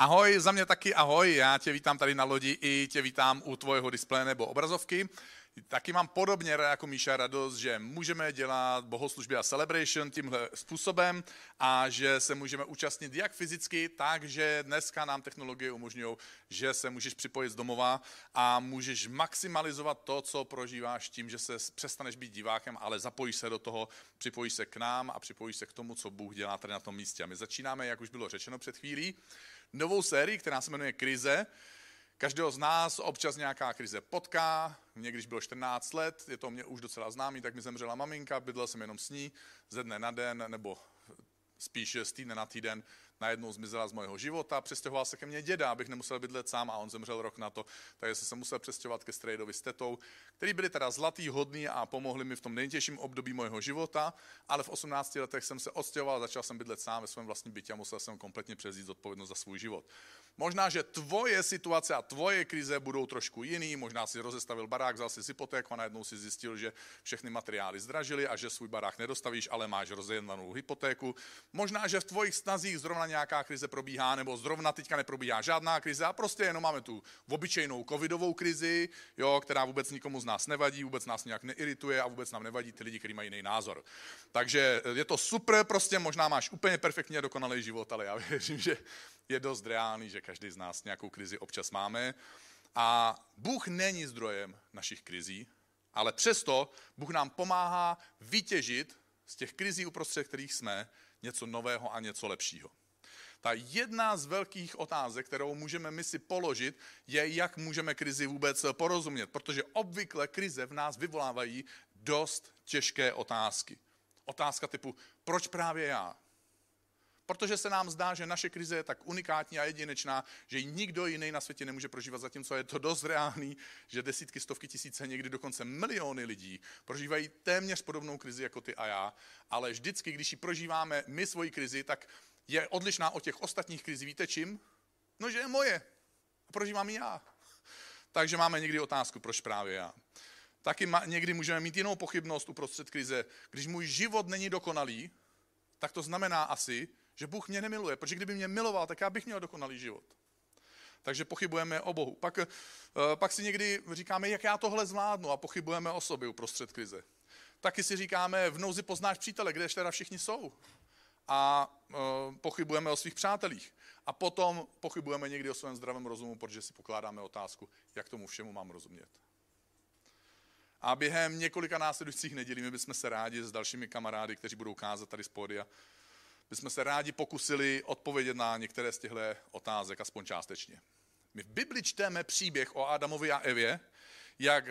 Ahoj, za mě taky ahoj, já tě vítám tady na lodi i tě vítám u tvojho displeje nebo obrazovky. Taky mám podobně jako Míša radost, že můžeme dělat bohoslužby a celebration tímhle způsobem a že se můžeme účastnit jak fyzicky, tak, že dneska nám technologie umožňují, že se můžeš připojit z domova a můžeš maximalizovat to, co prožíváš tím, že se přestaneš být divákem, ale zapojíš se do toho, připojíš se k nám a připojíš se k tomu, co Bůh dělá tady na tom místě. A my začínáme, jak už bylo řečeno před chvílí, novou sérii, která se jmenuje Krize. Každého z nás občas nějaká krize potká. Mě, když bylo 14 let, je to mě už docela známý, tak mi zemřela maminka, bydlel jsem jenom s ní ze dne na den, nebo spíš z týdne na týden najednou zmizela z mého života, přestěhoval se ke mně děda, abych nemusel bydlet sám a on zemřel rok na to, takže jsem se musel přestěhovat ke strejdovi s tetou, který byli teda zlatý, hodný a pomohli mi v tom nejtěžším období mého života, ale v 18 letech jsem se odstěhoval, začal jsem bydlet sám ve svém vlastním bytě a musel jsem kompletně přezít odpovědnost za svůj život. Možná, že tvoje situace a tvoje krize budou trošku jiný, možná si rozestavil barák, vzal si hypotéku a najednou si zjistil, že všechny materiály zdražily a že svůj barák nedostavíš, ale máš rozjednanou hypotéku. Možná, že v tvojich snazích zrovna nějaká krize probíhá, nebo zrovna teďka neprobíhá žádná krize a prostě jenom máme tu obyčejnou covidovou krizi, jo, která vůbec nikomu z nás nevadí, vůbec nás nějak neirituje a vůbec nám nevadí ty lidi, kteří mají jiný názor. Takže je to super, prostě možná máš úplně perfektně dokonalý život, ale já věřím, že je dost reálný, že každý z nás nějakou krizi občas máme. A Bůh není zdrojem našich krizí, ale přesto Bůh nám pomáhá vytěžit z těch krizí, uprostřed kterých jsme, něco nového a něco lepšího. Ta jedna z velkých otázek, kterou můžeme my si položit, je, jak můžeme krizi vůbec porozumět, protože obvykle krize v nás vyvolávají dost těžké otázky. Otázka typu, proč právě já? Protože se nám zdá, že naše krize je tak unikátní a jedinečná, že ji nikdo jiný na světě nemůže prožívat, zatímco je to dost reálný, že desítky, stovky tisíce, někdy dokonce miliony lidí prožívají téměř podobnou krizi jako ty a já, ale vždycky, když ji prožíváme my svoji krizi, tak je odlišná od těch ostatních krizí. Víte čím? No, že je moje. A prožívám ji já. Takže máme někdy otázku, proč právě já. Taky ma, někdy můžeme mít jinou pochybnost uprostřed krize. Když můj život není dokonalý, tak to znamená asi, že Bůh mě nemiluje, protože kdyby mě miloval, tak já bych měl dokonalý život. Takže pochybujeme o Bohu. Pak, eh, pak si někdy říkáme, jak já tohle zvládnu a pochybujeme o sobě uprostřed krize. Taky si říkáme, v nouzi poznáš přítele, kde teda všichni jsou. A e, pochybujeme o svých přátelích. A potom pochybujeme někdy o svém zdravém rozumu, protože si pokládáme otázku, jak tomu všemu mám rozumět. A během několika následujících nedělí my bychom se rádi s dalšími kamarády, kteří budou kázat tady z pódia, bychom se rádi pokusili odpovědět na některé z těchto otázek, aspoň částečně. My v Bibli čteme příběh o Adamovi a Evě, jak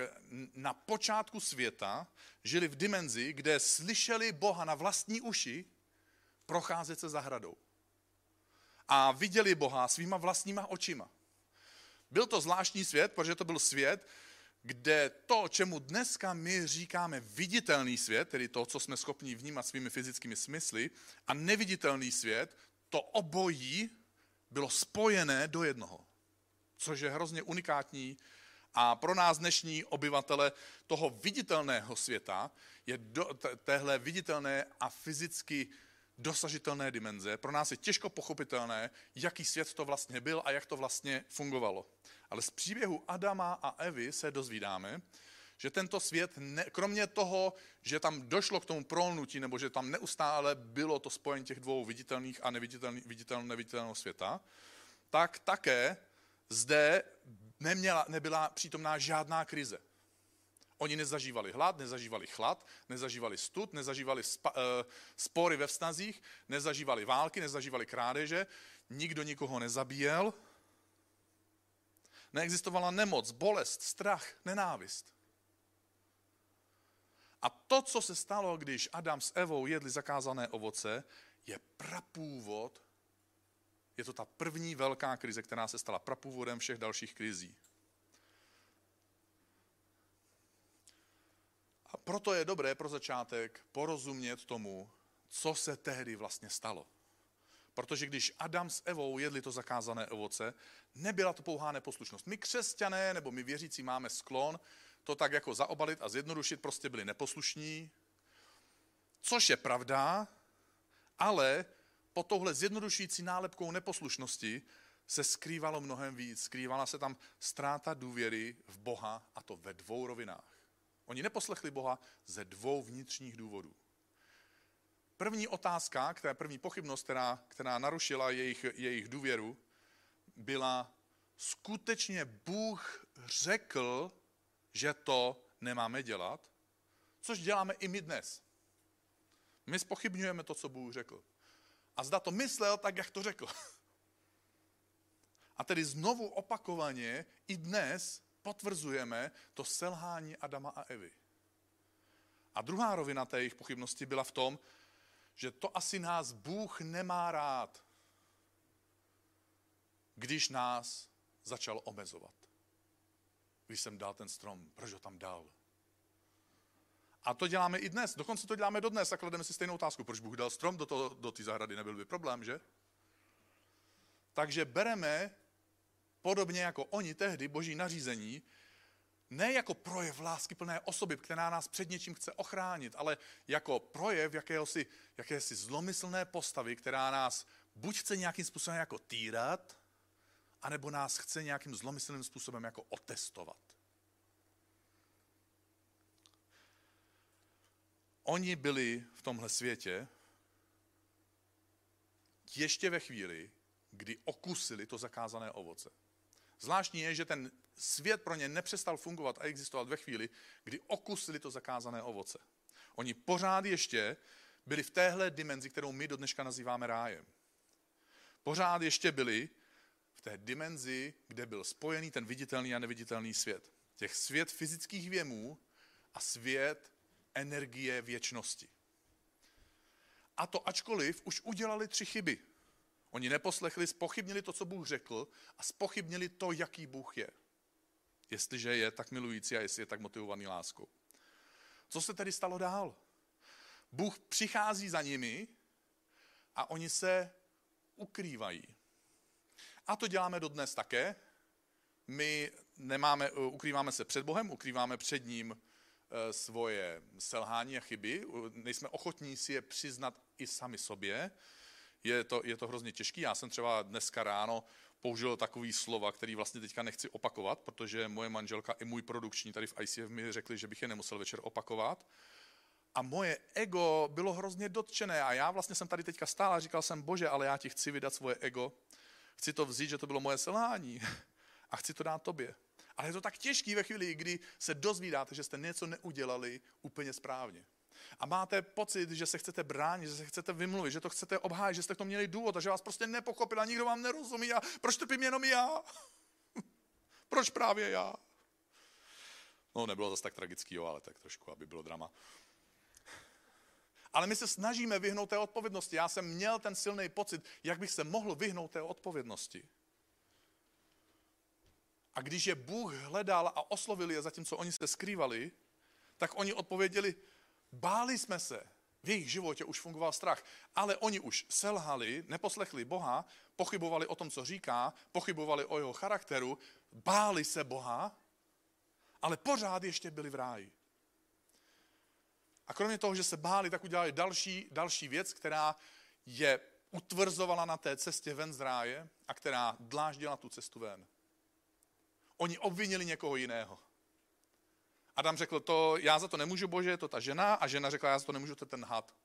na počátku světa žili v dimenzi, kde slyšeli Boha na vlastní uši procházet se zahradou. A viděli Boha svýma vlastníma očima. Byl to zvláštní svět, protože to byl svět, kde to, čemu dneska my říkáme viditelný svět, tedy to, co jsme schopni vnímat svými fyzickými smysly, a neviditelný svět, to obojí bylo spojené do jednoho. Což je hrozně unikátní a pro nás dnešní obyvatele toho viditelného světa je do, téhle viditelné a fyzicky dosažitelné dimenze. Pro nás je těžko pochopitelné, jaký svět to vlastně byl a jak to vlastně fungovalo. Ale z příběhu Adama a Evy se dozvídáme, že tento svět, ne, kromě toho, že tam došlo k tomu prolnutí, nebo že tam neustále bylo to spojení těch dvou viditelných a neviditelných, viditelného, neviditelného světa, tak také zde neměla, nebyla přítomná žádná krize. Oni nezažívali hlad, nezažívali chlad, nezažívali stud, nezažívali spa, uh, spory ve vztazích, nezažívali války, nezažívali krádeže, nikdo nikoho nezabíjel, neexistovala nemoc, bolest, strach, nenávist. A to, co se stalo, když Adam s Evou jedli zakázané ovoce, je prapůvod, je to ta první velká krize, která se stala prapůvodem všech dalších krizí. A proto je dobré pro začátek porozumět tomu, co se tehdy vlastně stalo. Protože když Adam s Evou jedli to zakázané ovoce, nebyla to pouhá neposlušnost. My křesťané nebo my věřící máme sklon to tak jako zaobalit a zjednodušit, prostě byli neposlušní, což je pravda, ale pod touhle zjednodušující nálepkou neposlušnosti se skrývalo mnohem víc. Skrývala se tam ztráta důvěry v Boha a to ve dvou rovinách. Oni neposlechli Boha ze dvou vnitřních důvodů. První otázka, která první pochybnost, která, která narušila jejich, jejich důvěru, byla, skutečně Bůh řekl, že to nemáme dělat, což děláme i my dnes. My spochybňujeme to, co Bůh řekl. A zda to myslel tak, jak to řekl. A tedy znovu opakovaně i dnes potvrzujeme to selhání Adama a Evy. A druhá rovina té jejich pochybnosti byla v tom, že to asi nás Bůh nemá rád, když nás začal omezovat. Když jsem dal ten strom, proč ho tam dal? A to děláme i dnes, dokonce to děláme dodnes a klademe si stejnou otázku, proč Bůh dal strom do, to, do zahrady, nebyl by problém, že? Takže bereme podobně jako oni tehdy boží nařízení, ne jako projev lásky plné osoby, která nás před něčím chce ochránit, ale jako projev jakéhosi, jakési zlomyslné postavy, která nás buď chce nějakým způsobem jako týrat, anebo nás chce nějakým zlomyslným způsobem jako otestovat. Oni byli v tomhle světě ještě ve chvíli, kdy okusili to zakázané ovoce. Zvláštní je, že ten svět pro ně nepřestal fungovat a existovat ve chvíli, kdy okusili to zakázané ovoce. Oni pořád ještě byli v téhle dimenzi, kterou my do dneška nazýváme rájem. Pořád ještě byli v té dimenzi, kde byl spojený ten viditelný a neviditelný svět. Těch svět fyzických věmů a svět energie věčnosti. A to ačkoliv už udělali tři chyby. Oni neposlechli, spochybnili to, co Bůh řekl a spochybnili to, jaký Bůh je. Jestliže je tak milující a jestli je tak motivovaný láskou. Co se tedy stalo dál? Bůh přichází za nimi a oni se ukrývají. A to děláme dodnes také. My nemáme, ukrýváme se před Bohem, ukrýváme před ním eh, svoje selhání a chyby, nejsme ochotní si je přiznat i sami sobě, je to, je to hrozně těžký. Já jsem třeba dneska ráno použil takový slova, který vlastně teďka nechci opakovat, protože moje manželka i můj produkční tady v ICF mi řekli, že bych je nemusel večer opakovat. A moje ego bylo hrozně dotčené a já vlastně jsem tady teďka stál a říkal jsem, bože, ale já ti chci vydat svoje ego, chci to vzít, že to bylo moje selhání a chci to dát tobě. Ale je to tak těžký ve chvíli, kdy se dozvídáte, že jste něco neudělali úplně správně a máte pocit, že se chcete bránit, že se chcete vymluvit, že to chcete obhájit, že jste k tomu měli důvod a že vás prostě nepochopila, nikdo vám nerozumí a proč trpím jenom já? proč právě já? No, nebylo zase tak tragický, jo, ale tak trošku, aby bylo drama. Ale my se snažíme vyhnout té odpovědnosti. Já jsem měl ten silný pocit, jak bych se mohl vyhnout té odpovědnosti. A když je Bůh hledal a oslovil je, zatímco oni se skrývali, tak oni odpověděli, Báli jsme se. V jejich životě už fungoval strach, ale oni už selhali, neposlechli Boha, pochybovali o tom, co říká, pochybovali o jeho charakteru, báli se Boha, ale pořád ještě byli v ráji. A kromě toho, že se báli, tak udělali další, další věc, která je utvrzovala na té cestě ven z ráje a která dláždila tu cestu ven. Oni obvinili někoho jiného. Adam řekl, to já za to nemůžu, bože, je to ta žena, a žena řekla, já za to nemůžu, to je ten had.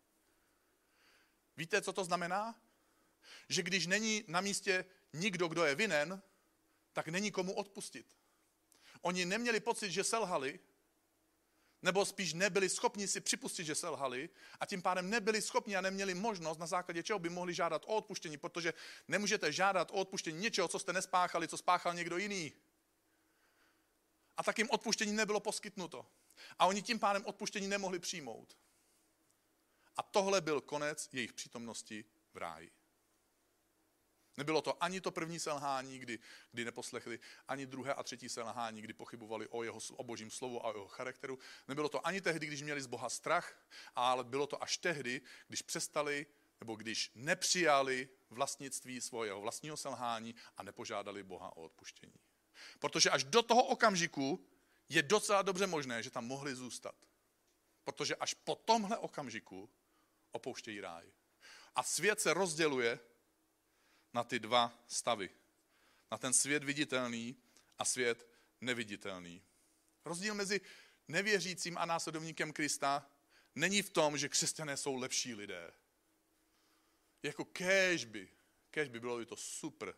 Víte, co to znamená? Že když není na místě nikdo, kdo je vinen, tak není komu odpustit. Oni neměli pocit, že selhali, nebo spíš nebyli schopni si připustit, že selhali a tím pádem nebyli schopni a neměli možnost, na základě čeho by mohli žádat o odpuštění, protože nemůžete žádat o odpuštění něčeho, co jste nespáchali, co spáchal někdo jiný a tak jim odpuštění nebylo poskytnuto. A oni tím pádem odpuštění nemohli přijmout. A tohle byl konec jejich přítomnosti v ráji. Nebylo to ani to první selhání, kdy, kdy neposlechli, ani druhé a třetí selhání, kdy pochybovali o jeho o božím slovu a o jeho charakteru. Nebylo to ani tehdy, když měli z Boha strach, ale bylo to až tehdy, když přestali nebo když nepřijali vlastnictví svého vlastního selhání a nepožádali Boha o odpuštění. Protože až do toho okamžiku je docela dobře možné, že tam mohli zůstat. Protože až po tomhle okamžiku opouštějí ráj. A svět se rozděluje na ty dva stavy. na ten svět viditelný a svět neviditelný. Rozdíl mezi nevěřícím a následovníkem Krista není v tom, že křesťané jsou lepší lidé. Jako kéž by, kéž by bylo by to super,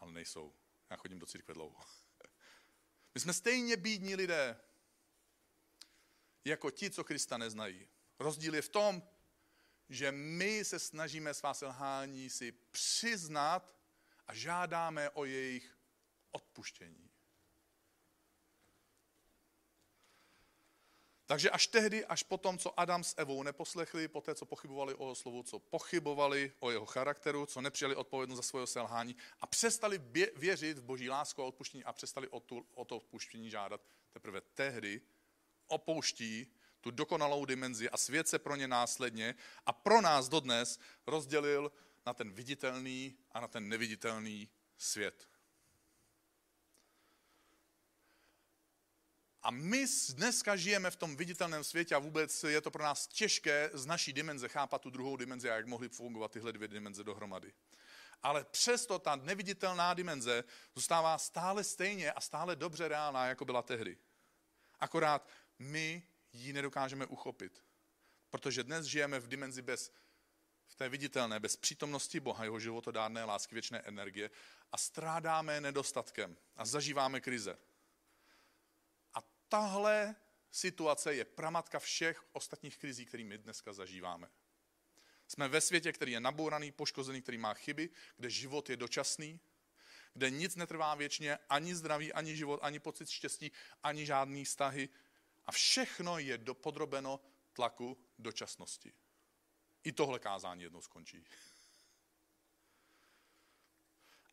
ale nejsou. Já chodím do církve dlouho. My jsme stejně bídní lidé, jako ti, co Krista neznají. Rozdíl je v tom, že my se snažíme svá selhání si přiznat a žádáme o jejich odpuštění. Takže až tehdy, až potom, co Adam s Evou neposlechli, po té, co pochybovali o jeho slovu, co pochybovali o jeho charakteru, co nepřijali odpovědnost za svoje selhání a přestali věřit v boží lásku a odpuštění a přestali o, tu, o to odpuštění žádat, teprve tehdy opouští tu dokonalou dimenzi a svět se pro ně následně a pro nás dodnes rozdělil na ten viditelný a na ten neviditelný svět. A my dneska žijeme v tom viditelném světě a vůbec je to pro nás těžké z naší dimenze chápat tu druhou dimenzi a jak mohly fungovat tyhle dvě dimenze dohromady. Ale přesto ta neviditelná dimenze zůstává stále stejně a stále dobře reálná, jako byla tehdy. Akorát my ji nedokážeme uchopit. Protože dnes žijeme v dimenzi bez, v té viditelné, bez přítomnosti Boha, jeho životodárné lásky, věčné energie a strádáme nedostatkem a zažíváme krize. Tahle situace je pramatka všech ostatních krizí, my dneska zažíváme. Jsme ve světě, který je nabouraný, poškozený, který má chyby, kde život je dočasný, kde nic netrvá věčně, ani zdraví, ani život, ani pocit štěstí, ani žádný vztahy, a všechno je do, podrobeno tlaku dočasnosti. I tohle kázání jednou skončí.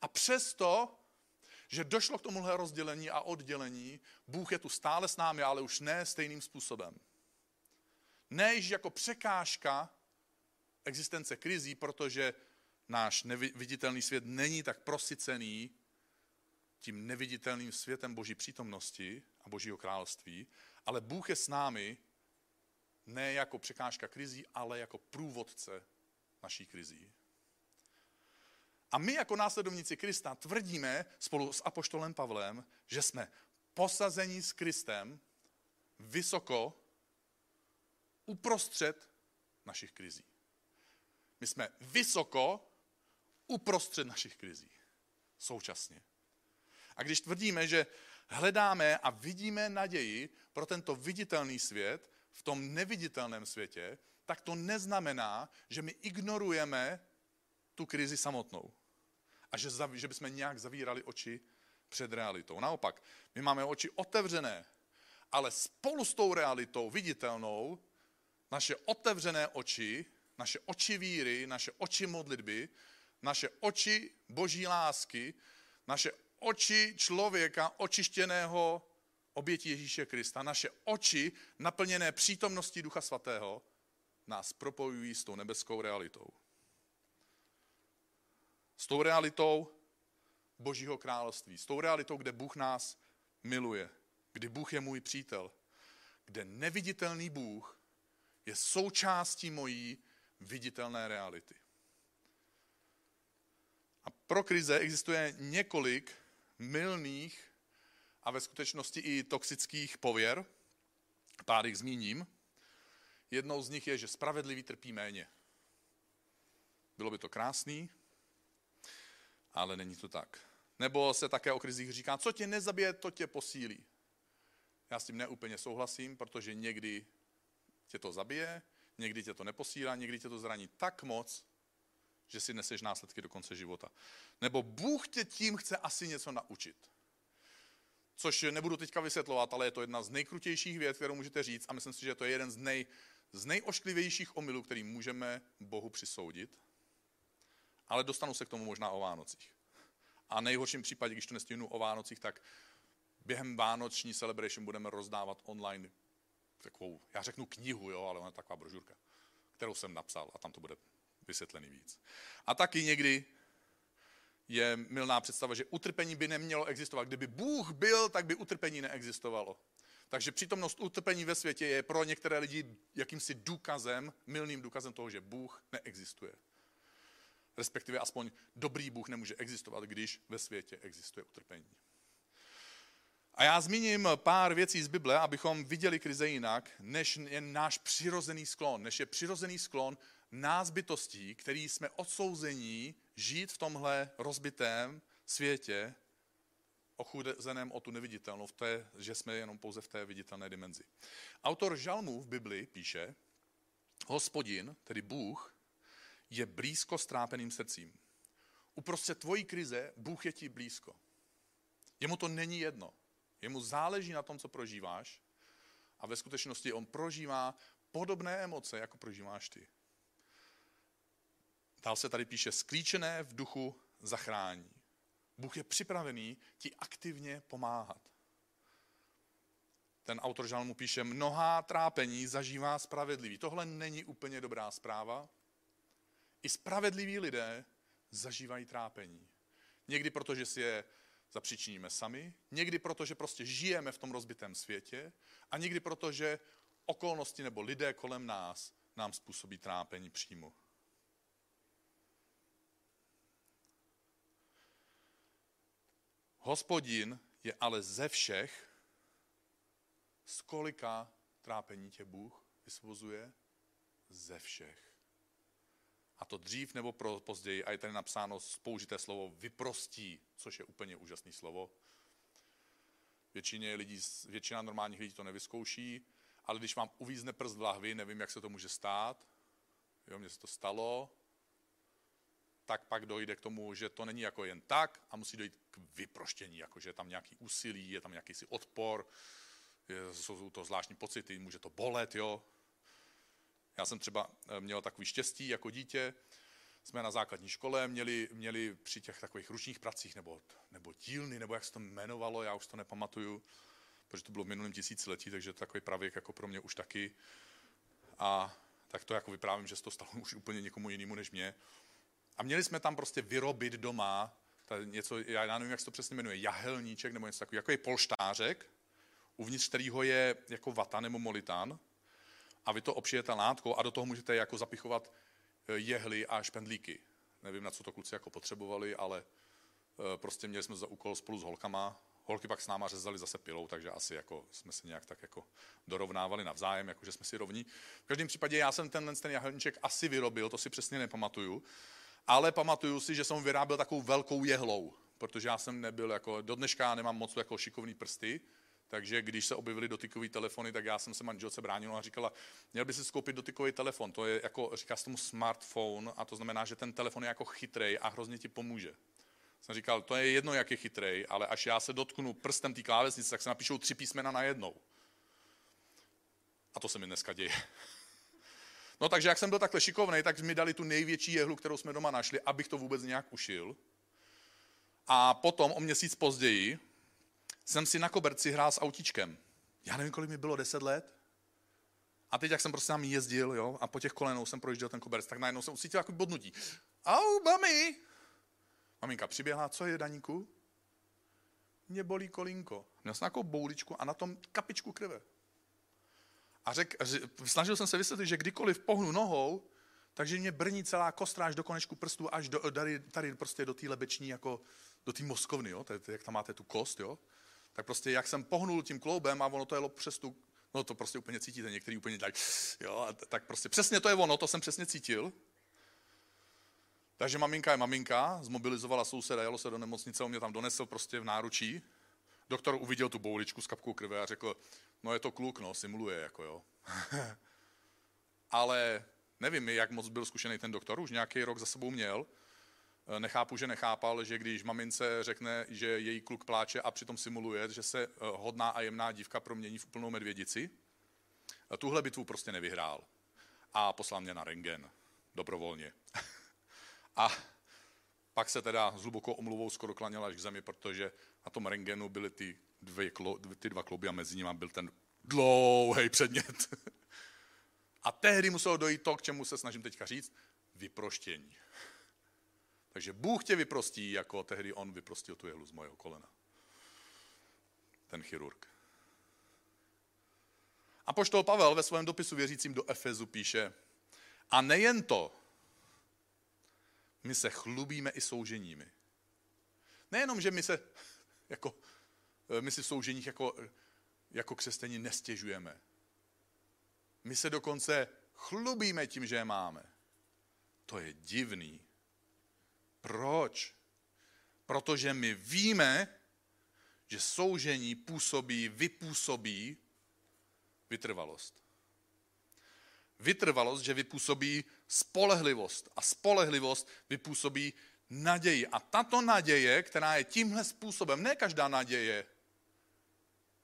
A přesto, že došlo k tomuhle rozdělení a oddělení, Bůh je tu stále s námi, ale už ne stejným způsobem. Ne již jako překážka existence krizí, protože náš neviditelný svět není tak prosycený tím neviditelným světem Boží přítomnosti a Božího království, ale Bůh je s námi ne jako překážka krizí, ale jako průvodce naší krizí. A my jako následovníci Krista tvrdíme spolu s apoštolem Pavlem, že jsme posazení s Kristem vysoko uprostřed našich krizí. My jsme vysoko uprostřed našich krizí. Současně. A když tvrdíme, že hledáme a vidíme naději pro tento viditelný svět v tom neviditelném světě, tak to neznamená, že my ignorujeme tu krizi samotnou. A že, že bychom nějak zavírali oči před realitou. Naopak, my máme oči otevřené, ale spolu s tou realitou viditelnou, naše otevřené oči, naše oči víry, naše oči modlitby, naše oči boží lásky, naše oči člověka očištěného obětí Ježíše Krista, naše oči naplněné přítomností Ducha Svatého nás propojují s tou nebeskou realitou. S tou realitou Božího království, s tou realitou, kde Bůh nás miluje, kdy Bůh je můj přítel, kde neviditelný Bůh je součástí mojí viditelné reality. A pro krize existuje několik mylných a ve skutečnosti i toxických pověr. Pár jich zmíním. Jednou z nich je, že spravedlivý trpí méně. Bylo by to krásný, ale není to tak. Nebo se také o krizích říká, co tě nezabije, to tě posílí. Já s tím neúplně souhlasím, protože někdy tě to zabije, někdy tě to neposílá, někdy tě to zraní tak moc, že si neseš následky do konce života. Nebo Bůh tě tím chce asi něco naučit. Což nebudu teďka vysvětlovat, ale je to jedna z nejkrutějších věc, kterou můžete říct a myslím si, že to je jeden z, nej, z nejošklivějších omylů, který můžeme Bohu přisoudit. Ale dostanu se k tomu možná o Vánocích. A nejhorším případě, když to nestihnu o Vánocích, tak během Vánoční celebration budeme rozdávat online takovou, já řeknu knihu, jo, ale ona je taková brožurka, kterou jsem napsal a tam to bude vysvětlený víc. A taky někdy je milná představa, že utrpení by nemělo existovat. Kdyby Bůh byl, tak by utrpení neexistovalo. Takže přítomnost utrpení ve světě je pro některé lidi jakýmsi důkazem, milným důkazem toho, že Bůh neexistuje. Respektive aspoň dobrý Bůh nemůže existovat, když ve světě existuje utrpení. A já zmíním pár věcí z Bible, abychom viděli krize jinak, než je náš přirozený sklon, než je přirozený sklon nás bytostí, který jsme odsouzení žít v tomhle rozbitém světě, ochuzeném o tu neviditelnou, v té, že jsme jenom pouze v té viditelné dimenzi. Autor žalmů v Bibli píše, hospodin, tedy Bůh, je blízko strápeným srdcím. Uprostřed tvojí krize Bůh je ti blízko. Jemu to není jedno. Jemu záleží na tom, co prožíváš a ve skutečnosti on prožívá podobné emoce, jako prožíváš ty. Dál se tady píše, sklíčené v duchu zachrání. Bůh je připravený ti aktivně pomáhat. Ten autor žalmu píše, mnohá trápení zažívá spravedlivý. Tohle není úplně dobrá zpráva. I spravedliví lidé zažívají trápení. Někdy proto, že si je zapříčiníme sami, někdy proto, že prostě žijeme v tom rozbitém světě a někdy proto, že okolnosti nebo lidé kolem nás nám způsobí trápení přímo. Hospodin je ale ze všech, z kolika trápení tě Bůh vysvozuje? Ze všech. A to dřív nebo pro později, a je tady napsáno použité slovo vyprostí, což je úplně úžasné slovo. Většině lidí, většina normálních lidí to nevyzkouší, ale když vám uvízne prst v lahvi, nevím, jak se to může stát, jo, mně se to stalo, tak pak dojde k tomu, že to není jako jen tak a musí dojít k vyproštění, jako že je tam nějaký úsilí, je tam nějaký si odpor, je, jsou to zvláštní pocity, může to bolet, jo. Já jsem třeba eh, měl takový štěstí jako dítě, jsme na základní škole měli, měli při těch takových ručních pracích nebo, nebo dílny, nebo jak se to jmenovalo, já už to nepamatuju, protože to bylo v minulém tisíciletí, takže to takový pravěk jako pro mě už taky. A tak to jako vyprávím, že se to stalo už úplně někomu jinému než mě. A měli jsme tam prostě vyrobit doma něco, já nevím, jak se to přesně jmenuje, jahelníček nebo něco takového, jako je polštářek, uvnitř kterého je jako vata nebo molitán a vy to obšijete látkou a do toho můžete jako zapichovat eh, jehly a špendlíky. Nevím, na co to kluci jako potřebovali, ale eh, prostě měli jsme za úkol spolu s holkama. Holky pak s náma řezali zase pilou, takže asi jako jsme se nějak tak jako dorovnávali navzájem, jako že jsme si rovní. V každém případě já jsem ten, ten jahelníček asi vyrobil, to si přesně nepamatuju, ale pamatuju si, že jsem vyráběl takovou velkou jehlou, protože já jsem nebyl jako, do dneška nemám moc jako šikovný prsty, takže když se objevily dotykové telefony, tak já jsem se manželce bránil a říkala, měl by si skoupit dotykový telefon, to je jako, říká se tomu smartphone a to znamená, že ten telefon je jako chytrej a hrozně ti pomůže. Jsem říkal, to je jedno, jak je chytrej, ale až já se dotknu prstem té klávesnice, tak se napíšou tři písmena na jednou. A to se mi dneska děje. No takže jak jsem byl takhle šikovný, tak mi dali tu největší jehlu, kterou jsme doma našli, abych to vůbec nějak ušil. A potom o měsíc později jsem si na koberci hrál s autíčkem. Já nevím, kolik mi bylo, 10 let. A teď, jak jsem prostě tam jezdil, jo, a po těch kolenou jsem projížděl ten koberec, tak najednou jsem ucítil jako bodnutí. Au, mami! Maminka přiběhla, co je, Daníku? Mě bolí kolínko. Měl jsem nějakou bouličku a na tom kapičku krve. A řek, snažil jsem se vysvětlit, že kdykoliv pohnu nohou, takže mě brní celá kostra až do konečku prstů, až do, tady, tady prostě do té lebeční, jako do té mozkovny, jo? Tady, jak tam máte tu kost, jo? Tak prostě jak jsem pohnul tím kloubem a ono to jelo přes tu, no to prostě úplně cítíte, některý úplně tak, jo, tak prostě přesně to je ono, to jsem přesně cítil. Takže maminka je maminka, zmobilizovala souseda, jelo se do nemocnice, on mě tam donesl prostě v náručí. Doktor uviděl tu bouličku s kapkou krve a řekl, no je to kluk, no, simuluje, jako jo. Ale nevím, jak moc byl zkušený ten doktor, už nějaký rok za sebou měl, nechápu, že nechápal, že když mamince řekne, že její kluk pláče a přitom simuluje, že se eh, hodná a jemná dívka promění v úplnou medvědici, eh, tuhle bitvu prostě nevyhrál. A poslal mě na rengen. Dobrovolně. a pak se teda s hlubokou omluvou skoro klaněla až k zemi, protože na tom rengenu byly ty, dvě, ty dva kluby a mezi nimi byl ten dlouhý předmět. a tehdy muselo dojít to, k čemu se snažím teďka říct, vyproštění. Takže Bůh tě vyprostí, jako tehdy on vyprostil tu jehlu z mojeho kolena. Ten chirurg. A poštol Pavel ve svém dopisu věřícím do Efezu píše, a nejen to, my se chlubíme i souženími. Nejenom, že my se jako, my si v souženích jako, jako křesťani nestěžujeme. My se dokonce chlubíme tím, že je máme. To je divný. Proč? Protože my víme, že soužení působí, vypůsobí vytrvalost. Vytrvalost, že vypůsobí spolehlivost. A spolehlivost vypůsobí naději. A tato naděje, která je tímhle způsobem, ne každá naděje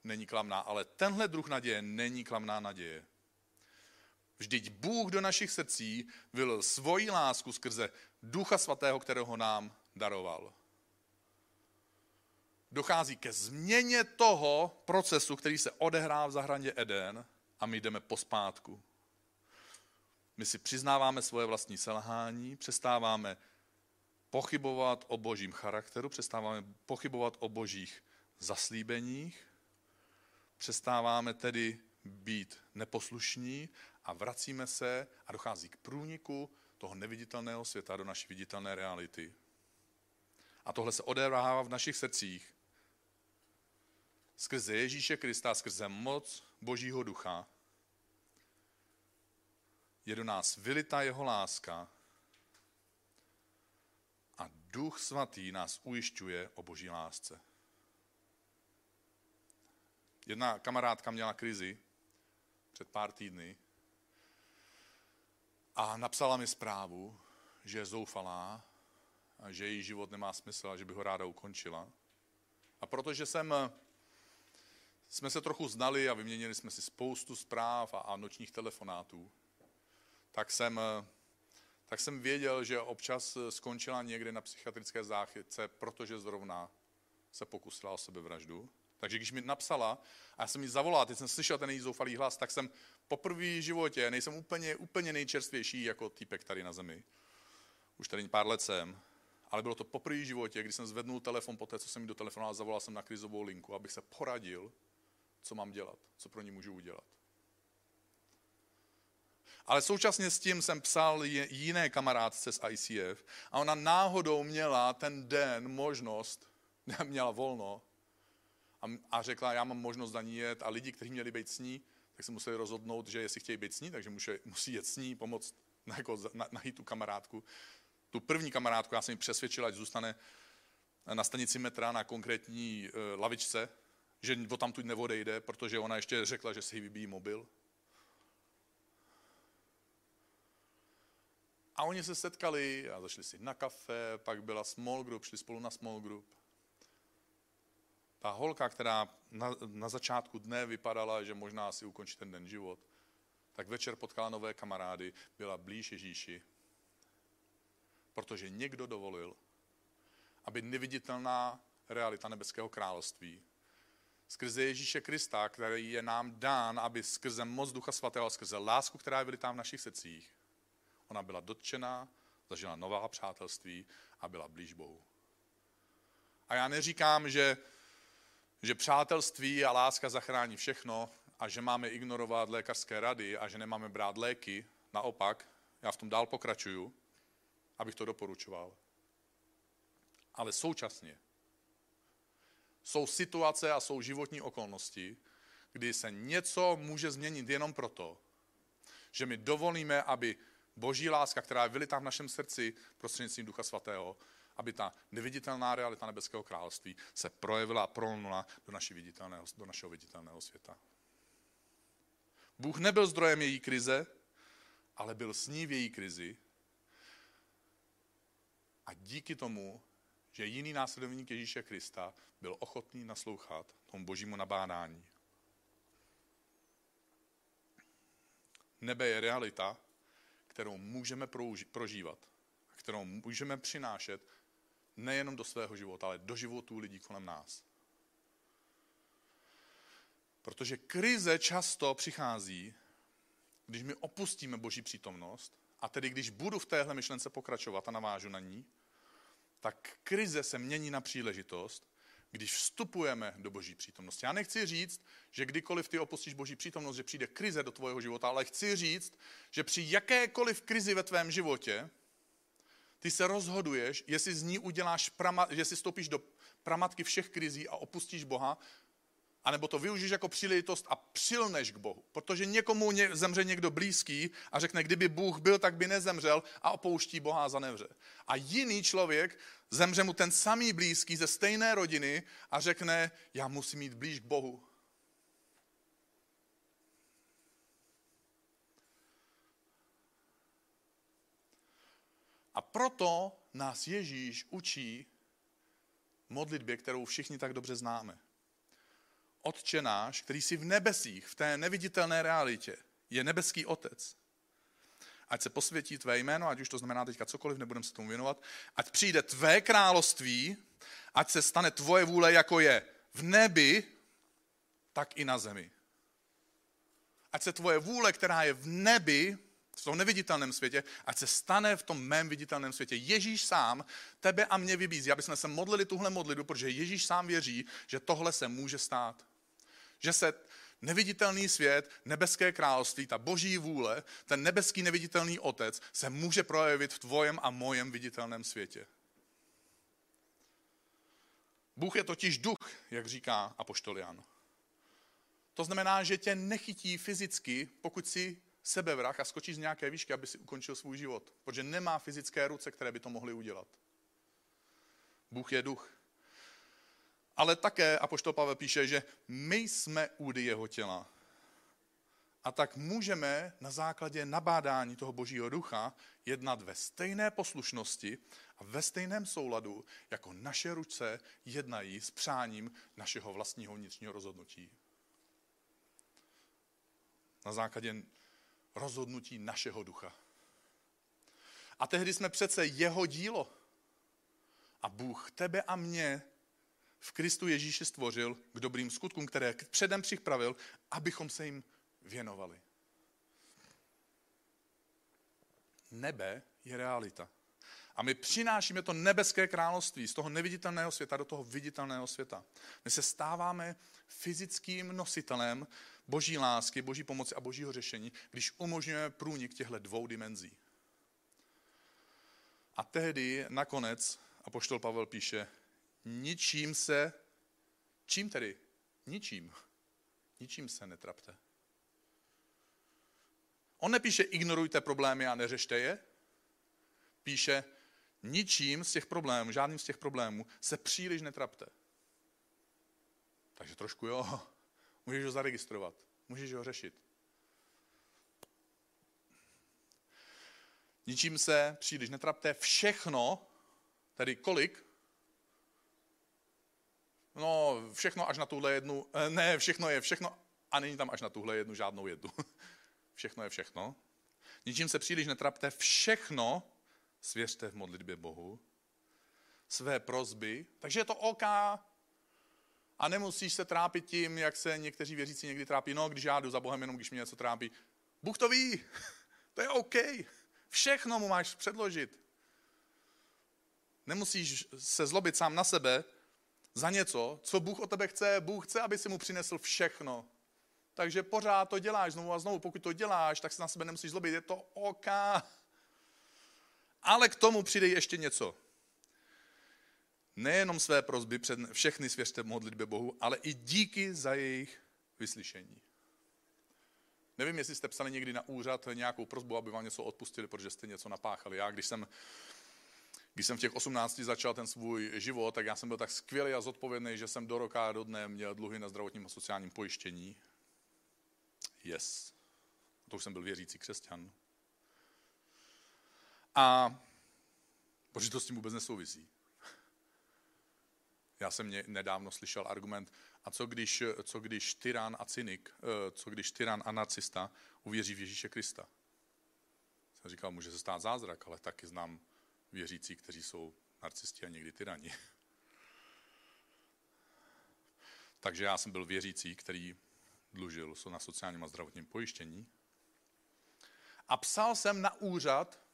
není klamná, ale tenhle druh naděje není klamná naděje. Vždyť Bůh do našich srdcí vylil svoji lásku skrze Ducha Svatého, kterého nám daroval. Dochází ke změně toho procesu, který se odehrá v zahradě Eden a my jdeme pospátku. My si přiznáváme svoje vlastní selhání, přestáváme pochybovat o božím charakteru, přestáváme pochybovat o božích zaslíbeních, přestáváme tedy být neposlušní a vracíme se a dochází k průniku toho neviditelného světa do naší viditelné reality. A tohle se odehrává v našich srdcích. Skrze Ježíše Krista, skrze moc Božího ducha, je do nás vylita jeho láska a duch svatý nás ujišťuje o boží lásce. Jedna kamarádka měla krizi před pár týdny a napsala mi zprávu, že je zoufalá a že její život nemá smysl a že by ho ráda ukončila. A protože jsem, jsme se trochu znali a vyměnili jsme si spoustu zpráv a, a nočních telefonátů, tak jsem, tak jsem věděl, že občas skončila někde na psychiatrické záchytce, protože zrovna se pokusila o sebevraždu. Takže když mi napsala a já jsem jí zavolal, teď jsem slyšel ten její zoufalý hlas, tak jsem poprvé v životě, nejsem úplně, úplně nejčerstvější jako týpek tady na zemi. Už tady pár let jsem, ale bylo to poprvé v životě, kdy jsem zvednul telefon po té, co jsem jí do telefonu a zavolal jsem na krizovou linku, abych se poradil, co mám dělat, co pro ní můžu udělat. Ale současně s tím jsem psal jiné kamarádce z ICF a ona náhodou měla ten den možnost, měla volno a, a řekla, já mám možnost za ní jet a lidi, kteří měli být s ní, tak se museli rozhodnout, že jestli chtějí být s ní, takže musí, musí jet s ní, pomoct jako, na, najít tu kamarádku. Tu první kamarádku já jsem ji přesvědčil, ať zůstane na stanici metra na konkrétní uh, lavičce, že o tam tu neodejde, protože ona ještě řekla, že si jí vybíjí mobil. A oni se setkali a zašli si na kafe, pak byla small group, šli spolu na small group. Ta holka, která na, na začátku dne vypadala, že možná si ukončí ten den život, tak večer potkala nové kamarády, byla blíž Ježíši, protože někdo dovolil, aby neviditelná realita nebeského království skrze Ježíše Krista, který je nám dán, aby skrze moc Ducha Svatého, skrze lásku, která je vylitá v našich srdcích, ona byla dotčená, zažila nová přátelství a byla blíž Bohu. A já neříkám, že že přátelství a láska zachrání všechno a že máme ignorovat lékařské rady a že nemáme brát léky. Naopak, já v tom dál pokračuju, abych to doporučoval. Ale současně jsou situace a jsou životní okolnosti, kdy se něco může změnit jenom proto, že my dovolíme, aby boží láska, která je vylitá v našem srdci prostřednictvím Ducha Svatého, aby ta neviditelná realita nebeského království se projevila a prolnula do, naši viditelného, do našeho viditelného světa. Bůh nebyl zdrojem její krize, ale byl s ní v její krizi. A díky tomu, že jiný následovník Ježíše Krista byl ochotný naslouchat tomu božímu nabádání. Nebe je realita, kterou můžeme prožívat, kterou můžeme přinášet nejenom do svého života, ale do životů lidí kolem nás. Protože krize často přichází, když my opustíme Boží přítomnost, a tedy když budu v téhle myšlence pokračovat a navážu na ní, tak krize se mění na příležitost, když vstupujeme do Boží přítomnosti. Já nechci říct, že kdykoliv ty opustíš Boží přítomnost, že přijde krize do tvého života, ale chci říct, že při jakékoliv krizi ve tvém životě Ty se rozhoduješ, jestli z ní uděláš, prama, jestli stoupíš do pramatky všech krizí a opustíš Boha, anebo to využiješ jako příležitost a přilneš k Bohu. Protože někomu zemře někdo blízký a řekne, kdyby Bůh byl, tak by nezemřel a opouští Boha a zanevře. A jiný člověk zemře mu ten samý blízký ze stejné rodiny a řekne, já musím mít blíž k Bohu. A proto nás Ježíš učí modlitbě, kterou všichni tak dobře známe. Otče náš, který jsi v nebesích, v té neviditelné realitě, je nebeský otec. Ať se posvětí tvé jméno, ať už to znamená teďka cokoliv, nebudeme se tomu věnovat. Ať přijde tvé království, ať se stane tvoje vůle, jako je v nebi, tak i na zemi. Ať se tvoje vůle, která je v nebi, v tom neviditelném světě, ať se stane v tom mém viditelném světě. Ježíš sám tebe a mě vybízí, aby jsme se modlili tuhle modlitbu, protože Ježíš sám věří, že tohle se může stát. Že se neviditelný svět, nebeské království, ta boží vůle, ten nebeský neviditelný otec se může projevit v tvojem a mojem viditelném světě. Bůh je totiž duch, jak říká apoštol Jan. To znamená, že tě nechytí fyzicky, pokud si sebevrah a skočíš z nějaké výšky, aby si ukončil svůj život. Protože nemá fyzické ruce, které by to mohly udělat. Bůh je duch. Ale také Apoštol Pavel píše, že my jsme údy jeho těla. A tak můžeme na základě nabádání toho božího ducha jednat ve stejné poslušnosti a ve stejném souladu, jako naše ruce jednají s přáním našeho vlastního vnitřního rozhodnutí. Na základě rozhodnutí našeho ducha. A tehdy jsme přece jeho dílo. A Bůh tebe a mě v Kristu Ježíši stvořil k dobrým skutkům, které předem připravil, abychom se jim věnovali. Nebe je realita. A my přinášíme to nebeské království z toho neviditelného světa do toho viditelného světa. My se stáváme fyzickým nositelem boží lásky, boží pomoci a božího řešení, když umožňujeme průnik těchto dvou dimenzí. A tehdy nakonec apoštol Pavel píše, ničím se, čím tedy? Ničím. Ničím se netrapte. On nepíše, ignorujte problémy a neřešte je. Píše, ničím z těch problémů, žádným z těch problémů se příliš netrapte. Takže trošku jo, můžeš ho zaregistrovat, můžeš ho řešit. Ničím se příliš netrapte, všechno, tedy kolik? No, všechno až na tuhle jednu, eh, ne, všechno je všechno a není tam až na tuhle jednu žádnou jednu. Všechno je všechno. Ničím se příliš netrapte, všechno svěřte v modlitbě Bohu, své prozby, takže je to OK. A nemusíš se trápit tím, jak se někteří věřící někdy trápí, no, když já jdu za Bohem, jenom když mě něco trápí. Bůh to ví, to je OK. Všechno mu máš předložit. Nemusíš se zlobit sám na sebe za něco, co Bůh od tebe chce. Bůh chce, aby si mu přinesl všechno. Takže pořád to děláš znovu a znovu. Pokud to děláš, tak se na sebe nemusíš zlobit. Je to OK. Ale k tomu přidej ještě něco. Nejenom své prozby před všechny svěřte modlitbě Bohu, ale i díky za jejich vyslyšení. Nevím, jestli jste psali někdy na úřad nějakou prozbu, aby vám něco odpustili, protože jste něco napáchali. Já, když jsem, když jsem v těch 18 začal ten svůj život, tak já jsem byl tak skvělý a zodpovědný, že jsem do roka a do dne měl dluhy na zdravotním a sociálním pojištění. Yes. To už jsem byl věřící křesťan. A protože to s tím vůbec nesouvisí. Já jsem nedávno slyšel argument, a co když, co když tyran a cynik, eh, co když tyran a nacista uvěří v Ježíše Krista? Jsem říkal, může se stát zázrak, ale taky znám věřící, kteří jsou narcisti a někdy tyrani. Takže já jsem byl věřící, který dlužil na sociálním a zdravotním pojištění. A psal jsem na úřad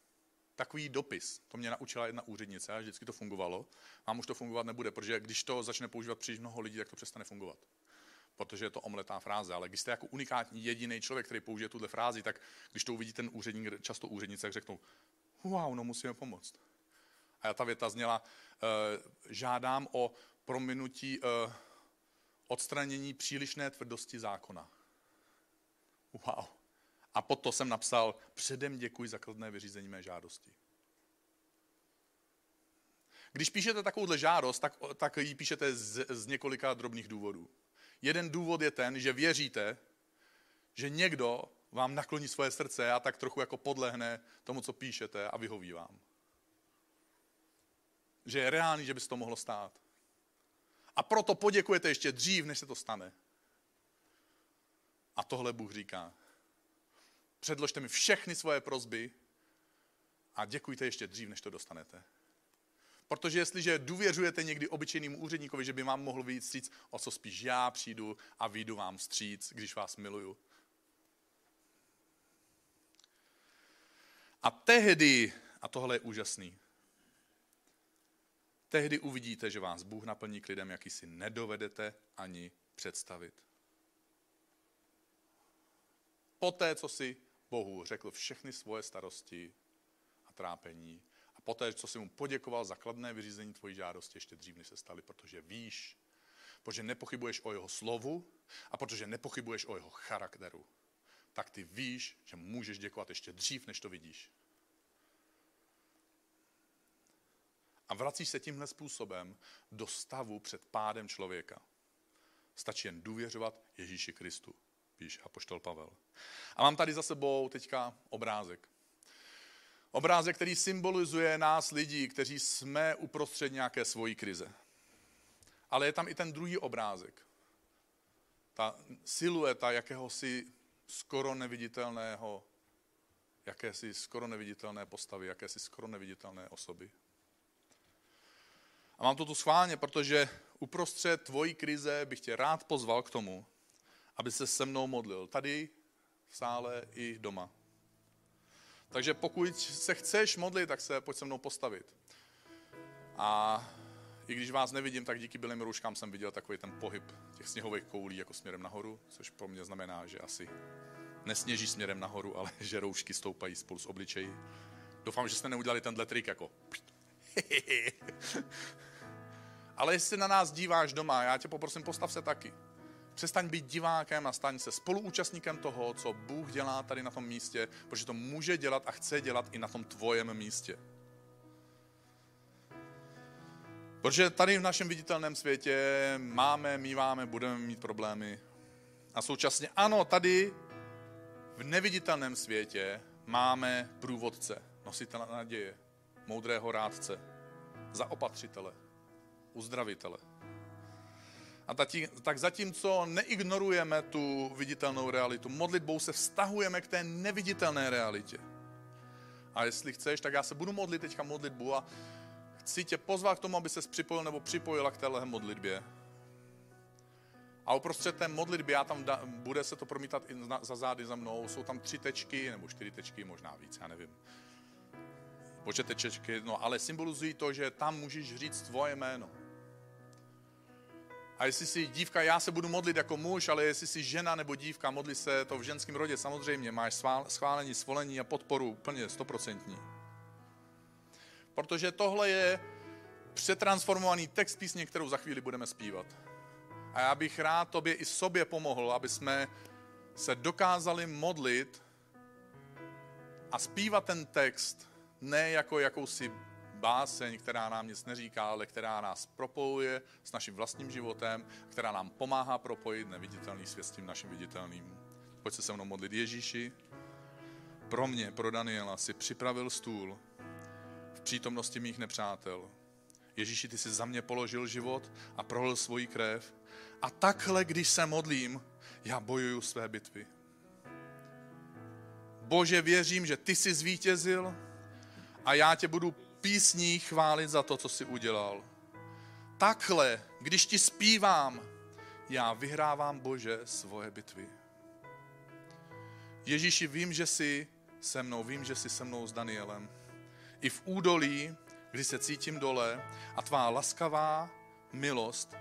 takový dopis. To mě naučila jedna úřednice a vždycky to fungovalo. Vám už to fungovat nebude, protože když to začne používat příliš mnoho lidí, tak to přestane fungovat. Protože je to omletá fráze. Ale když jste jako unikátní jediný člověk, který použije tuhle frázi, tak když to uvidí ten úředník, často úřednice, tak řeknou, wow, no musíme pomoct. A ta věta zněla, žádám o prominutí odstranění přílišné tvrdosti zákona. Wow. A potom jsem napsal, předem děkuji za kladné vyřízení mé žádosti. Když píšete takovouhle žádost, tak, tak ji píšete z, z několika drobných důvodů. Jeden důvod je ten, že věříte, že někdo vám nakloní svoje srdce a tak trochu jako podlehne tomu, co píšete a vyhoví vám. Že je reálný, že by se to mohlo stát. A proto poděkujete ještě dřív, než se to stane. A tohle Bůh říká. Předložte mi všechny svoje prozby a děkujte ještě dřív, než to dostanete. Protože jestliže důvěřujete někdy obyčejnému úředníkovi, že by vám mohl vyjít stříc, o co spíš já přijdu a vyjdu vám stříc, když vás miluju. A tehdy, a tohle je úžasný, tehdy uvidíte, že vás Bůh naplní k lidem, jaký si nedovedete ani představit. Poté, co si Bohu řekl všechny svoje starosti a trápení, a poté, co si mu poděkoval za kladné vyřízení tvojí žádosti, ještě dřív, než se stali, protože víš, protože nepochybuješ o jeho slovu a protože nepochybuješ o jeho charakteru, tak ty víš, že můžeš děkovat ještě dřív, než to vidíš. A vracíš se tímhle způsobem do stavu před pádem člověka. Stačí jen důvěřovat Ježíši Kristu, píše apoštol Pavel. A mám tady za sebou teďka obrázek. Obrázek, který symbolizuje nás lidí, kteří jsme uprostřed nějaké svojí krize. Ale je tam i ten druhý obrázek. Ta silueta jakéhosi skoro neviditelného, jakési skoro neviditelné postavy, jakési skoro neviditelné osoby. A mám to tu schválně, protože uprostřed tvojí krize bych tě rád pozval k tomu, aby se se mnou modlil. Tady v sále i doma. Takže pokud se chceš modlit, tak se pojď se mnou postavit. A i když vás nevidím, tak díky bílým rouškám jsem viděl takový ten pohyb těch sněhových koulí jako směrem nahoru, což pro mě znamená, že asi nesněží směrem nahoru, ale že roušky stoupají spolu s obličeji. Doufám, že jste neudělali tenhle trik jako Ale jestli na nás díváš doma, já tě poprosím, postav se taky. Přestaň být divákem a staň se spoluúčastníkem toho, co Bůh dělá tady na tom místě, protože to může dělat a chce dělat i na tom tvojem místě. Protože tady v našem viditelném světě máme, míváme, budeme mít problémy. A současně ano, tady v neviditelném světě máme průvodce, nositele naděje, moudrého rádce, zaopatřitele, uzdravitele. A tati, tak zatímco neignorujeme tu viditelnou realitu, modlitbou se vztahujeme k té neviditelné realitě. A jestli chceš, tak já se budu modlit teďka modlitbu a chci tě pozvat k tomu, aby se připojil nebo připojila k téhle modlitbě. A uprostřed té modlitby, já tam da, bude se to promítat i na, za zády za mnou, jsou tam tři tečky, nebo čtyři tečky, možná víc, já nevím. Počet tečky, no ale symbolizují to, že tam můžeš říct tvoje jméno. A jestli jsi dívka, já se budu modlit jako muž, ale jestli jsi žena nebo dívka, modli se to v ženském rodě, samozřejmě máš schválení, svolení a podporu úplně stoprocentní. Protože tohle je přetransformovaný text písně, kterou za chvíli budeme zpívat. A já bych rád tobě i sobě pomohl, aby jsme se dokázali modlit a zpívat ten text ne jako jakousi báseň, která nám nic neříká, ale která nás propojuje s naším vlastním životem, která nám pomáhá propojit neviditelný svět s tím naším viditelným. Pojď se se mnou modlit Ježíši. Pro mě, pro Daniela, si připravil stůl v přítomnosti mých nepřátel. Ježíši, ty jsi za mě položil život a prohl svoji krev. A takhle, když se modlím, já bojuju své bitvy. Bože, věřím, že ty jsi zvítězil a já tě budu písní chválit za to, co jsi udělal. Takhle, když ti zpívám, já vyhrávám, Bože, svoje bitvy. Ježíši, vím, že jsi se mnou, vím, že jsi se mnou s Danielem. I v údolí, kdy se cítím dole a tvá laskavá milost,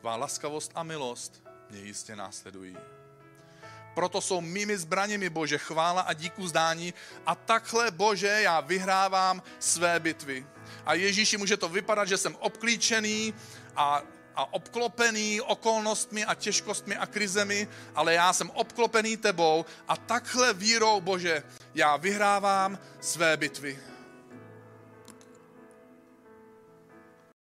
tvá laskavost a milost mě jistě následují. Proto jsou mými zbraněmi, Bože, chvála a díku zdání. A takhle, Bože, já vyhrávám své bitvy. A Ježíši, může to vypadat, že jsem obklíčený a a obklopený okolnostmi a těžkostmi a krizemi, ale já jsem obklopený tebou a takhle vírou, Bože, já vyhrávám své bitvy.